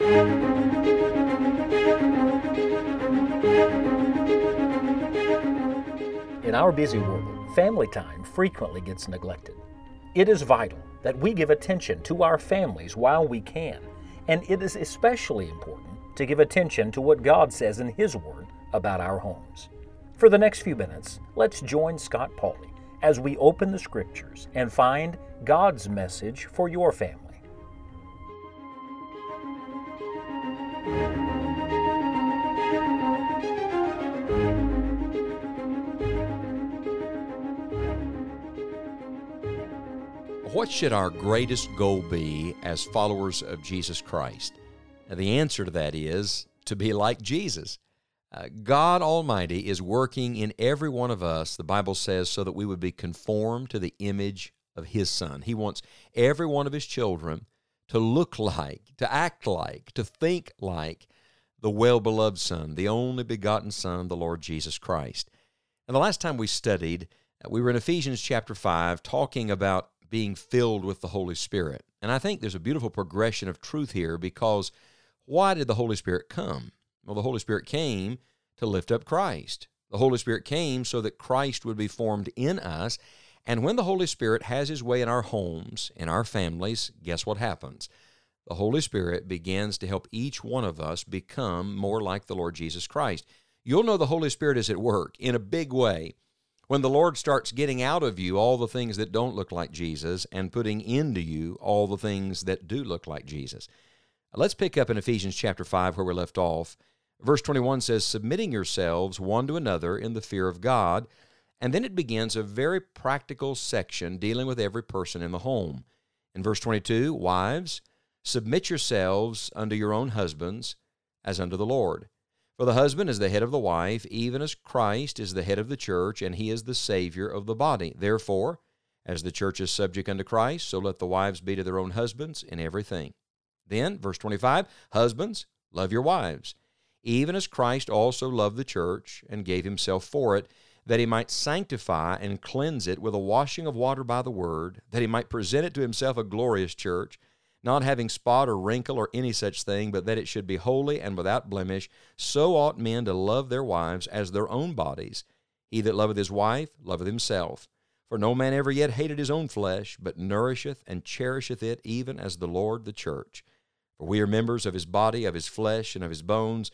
In our busy world, family time frequently gets neglected. It is vital that we give attention to our families while we can, and it is especially important to give attention to what God says in His Word about our homes. For the next few minutes, let's join Scott Pauley as we open the Scriptures and find God's message for your family. What should our greatest goal be as followers of Jesus Christ? Now, the answer to that is to be like Jesus. Uh, God Almighty is working in every one of us, the Bible says, so that we would be conformed to the image of His Son. He wants every one of His children to look like, to act like, to think like the well beloved Son, the only begotten Son, the Lord Jesus Christ. And the last time we studied, uh, we were in Ephesians chapter 5 talking about being filled with the Holy Spirit. And I think there's a beautiful progression of truth here because why did the Holy Spirit come? Well, the Holy Spirit came to lift up Christ. The Holy Spirit came so that Christ would be formed in us. And when the Holy Spirit has his way in our homes, in our families, guess what happens? The Holy Spirit begins to help each one of us become more like the Lord Jesus Christ. You'll know the Holy Spirit is at work in a big way when the Lord starts getting out of you all the things that don't look like Jesus and putting into you all the things that do look like Jesus. Let's pick up in Ephesians chapter 5 where we left off. Verse 21 says, Submitting yourselves one to another in the fear of God. And then it begins a very practical section dealing with every person in the home. In verse 22, Wives, submit yourselves unto your own husbands as unto the Lord. For the husband is the head of the wife, even as Christ is the head of the church, and he is the Savior of the body. Therefore, as the church is subject unto Christ, so let the wives be to their own husbands in everything. Then, verse 25 Husbands, love your wives, even as Christ also loved the church and gave himself for it, that he might sanctify and cleanse it with a washing of water by the word, that he might present it to himself a glorious church not having spot or wrinkle or any such thing, but that it should be holy and without blemish. So ought men to love their wives as their own bodies. He that loveth his wife loveth himself. For no man ever yet hated his own flesh, but nourisheth and cherisheth it, even as the Lord the church. For we are members of his body, of his flesh, and of his bones.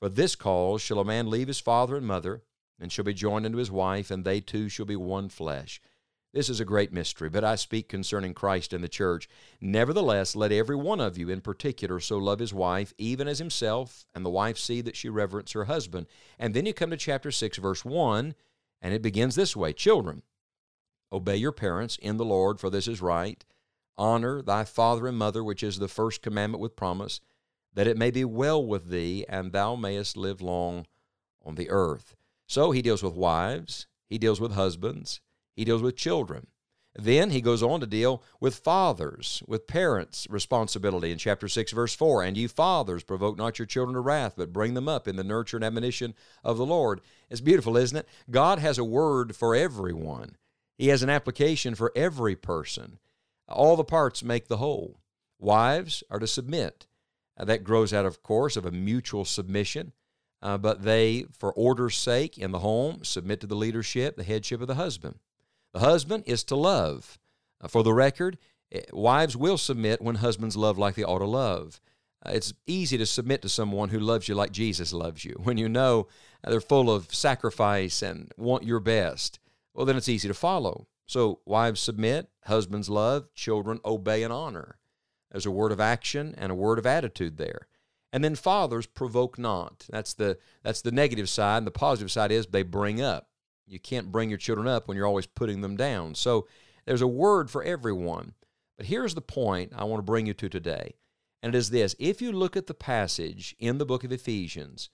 For this cause shall a man leave his father and mother, and shall be joined unto his wife, and they two shall be one flesh. This is a great mystery, but I speak concerning Christ and the church. Nevertheless, let every one of you in particular so love his wife, even as himself, and the wife see that she reverence her husband. And then you come to chapter 6, verse 1, and it begins this way Children, obey your parents in the Lord, for this is right. Honor thy father and mother, which is the first commandment with promise, that it may be well with thee, and thou mayest live long on the earth. So he deals with wives, he deals with husbands, he deals with children. Then he goes on to deal with fathers, with parents' responsibility in chapter 6, verse 4. And you fathers, provoke not your children to wrath, but bring them up in the nurture and admonition of the Lord. It's beautiful, isn't it? God has a word for everyone, He has an application for every person. All the parts make the whole. Wives are to submit. Uh, that grows out, of course, of a mutual submission. Uh, but they, for order's sake in the home, submit to the leadership, the headship of the husband. Husband is to love. Uh, for the record, eh, wives will submit when husbands love like they ought to love. Uh, it's easy to submit to someone who loves you like Jesus loves you. When you know they're full of sacrifice and want your best, well, then it's easy to follow. So, wives submit, husbands love, children obey and honor. There's a word of action and a word of attitude there. And then fathers provoke not. That's the that's the negative side. And the positive side is they bring up. You can't bring your children up when you're always putting them down. So there's a word for everyone. But here's the point I want to bring you to today. And it is this if you look at the passage in the book of Ephesians,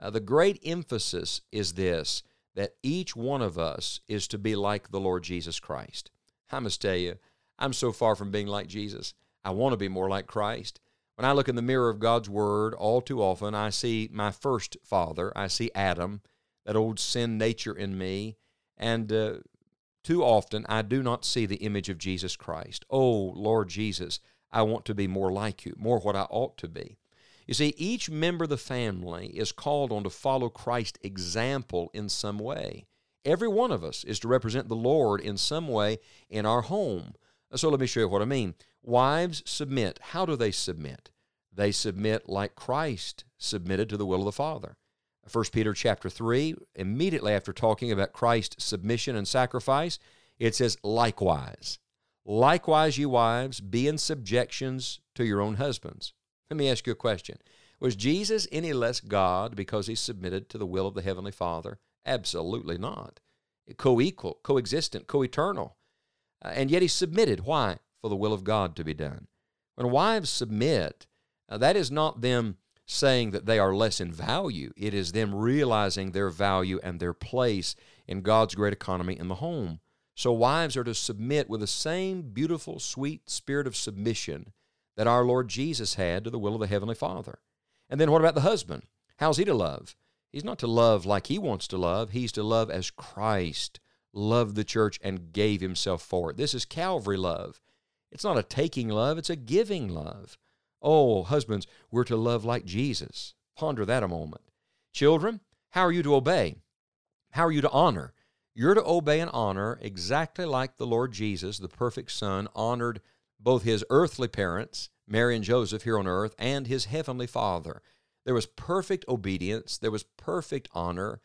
uh, the great emphasis is this that each one of us is to be like the Lord Jesus Christ. I must tell you, I'm so far from being like Jesus. I want to be more like Christ. When I look in the mirror of God's Word, all too often I see my first father, I see Adam, that old sin nature in me. And uh, too often I do not see the image of Jesus Christ. Oh, Lord Jesus, I want to be more like you, more what I ought to be. You see, each member of the family is called on to follow Christ's example in some way. Every one of us is to represent the Lord in some way in our home. So let me show you what I mean. Wives submit. How do they submit? They submit like Christ submitted to the will of the Father. 1 Peter chapter 3, immediately after talking about Christ's submission and sacrifice, it says, likewise. Likewise, you wives, be in subjections to your own husbands. Let me ask you a question. Was Jesus any less God because he submitted to the will of the Heavenly Father? Absolutely not. Co equal, coexistent, co eternal. Uh, and yet he submitted. Why? For the will of God to be done. When wives submit, uh, that is not them saying that they are less in value. It is them realizing their value and their place in God's great economy in the home. So wives are to submit with the same beautiful, sweet spirit of submission that our Lord Jesus had to the will of the Heavenly Father. And then what about the husband? How's he to love? He's not to love like he wants to love, he's to love as Christ loved the church and gave himself for it. This is Calvary love. It's not a taking love, it's a giving love. Oh, husbands, we're to love like Jesus. Ponder that a moment. Children, how are you to obey? How are you to honor? You're to obey and honor exactly like the Lord Jesus, the perfect Son, honored both his earthly parents, Mary and Joseph here on earth, and his heavenly Father. There was perfect obedience, there was perfect honor.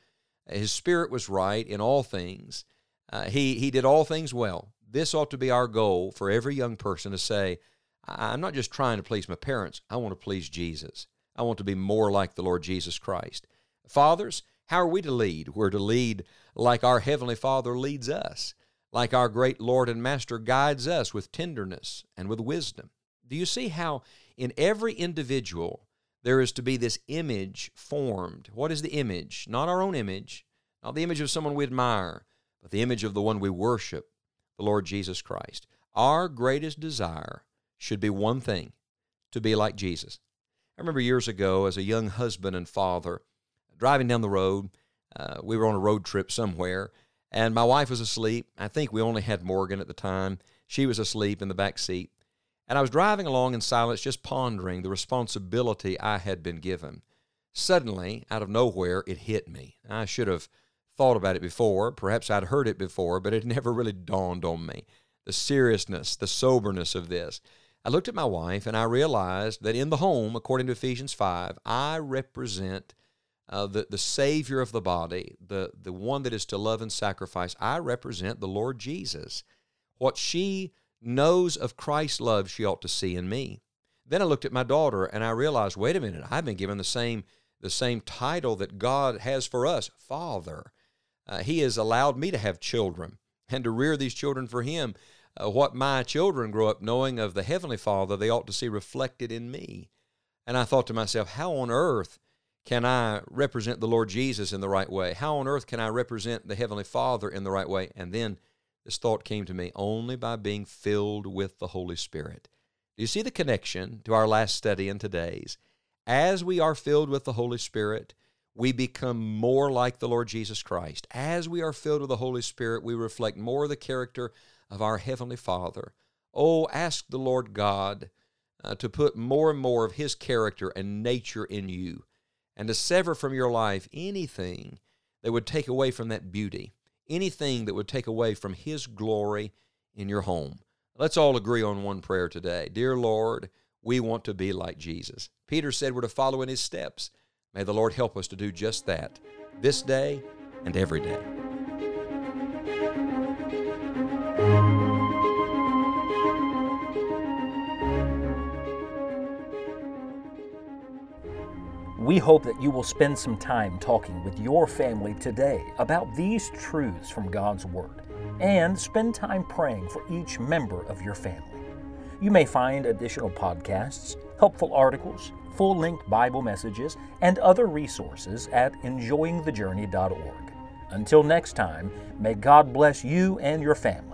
His spirit was right in all things. Uh, he, he did all things well. This ought to be our goal for every young person to say, I'm not just trying to please my parents, I want to please Jesus. I want to be more like the Lord Jesus Christ. Fathers, how are we to lead? We're to lead like our Heavenly Father leads us like our great Lord and Master guides us with tenderness and with wisdom. Do you see how in every individual there is to be this image formed? What is the image? Not our own image, not the image of someone we admire, but the image of the one we worship, the Lord Jesus Christ. Our greatest desire should be one thing to be like Jesus. I remember years ago as a young husband and father driving down the road. Uh, we were on a road trip somewhere, and my wife was asleep. I think we only had Morgan at the time. She was asleep in the back seat. And I was driving along in silence, just pondering the responsibility I had been given. Suddenly, out of nowhere, it hit me. I should have thought about it before. Perhaps I'd heard it before, but it never really dawned on me. The seriousness, the soberness of this. I looked at my wife and I realized that in the home, according to Ephesians 5, I represent uh, the, the Savior of the body, the, the one that is to love and sacrifice, I represent the Lord Jesus. What she knows of Christ's love, she ought to see in me. Then I looked at my daughter and I realized, wait a minute, I've been given the same, the same title that God has for us, Father. Uh, he has allowed me to have children and to rear these children for Him. Uh, what my children grow up knowing of the Heavenly Father, they ought to see reflected in me. And I thought to myself, how on earth can I represent the Lord Jesus in the right way? How on earth can I represent the Heavenly Father in the right way? And then this thought came to me only by being filled with the Holy Spirit. Do you see the connection to our last study and today's? As we are filled with the Holy Spirit, we become more like the Lord Jesus Christ. As we are filled with the Holy Spirit, we reflect more of the character of our Heavenly Father. Oh, ask the Lord God uh, to put more and more of His character and nature in you and to sever from your life anything that would take away from that beauty, anything that would take away from His glory in your home. Let's all agree on one prayer today. Dear Lord, we want to be like Jesus. Peter said we're to follow in His steps. May the Lord help us to do just that this day and every day. We hope that you will spend some time talking with your family today about these truths from God's Word and spend time praying for each member of your family. You may find additional podcasts, helpful articles, full length Bible messages, and other resources at enjoyingthejourney.org. Until next time, may God bless you and your family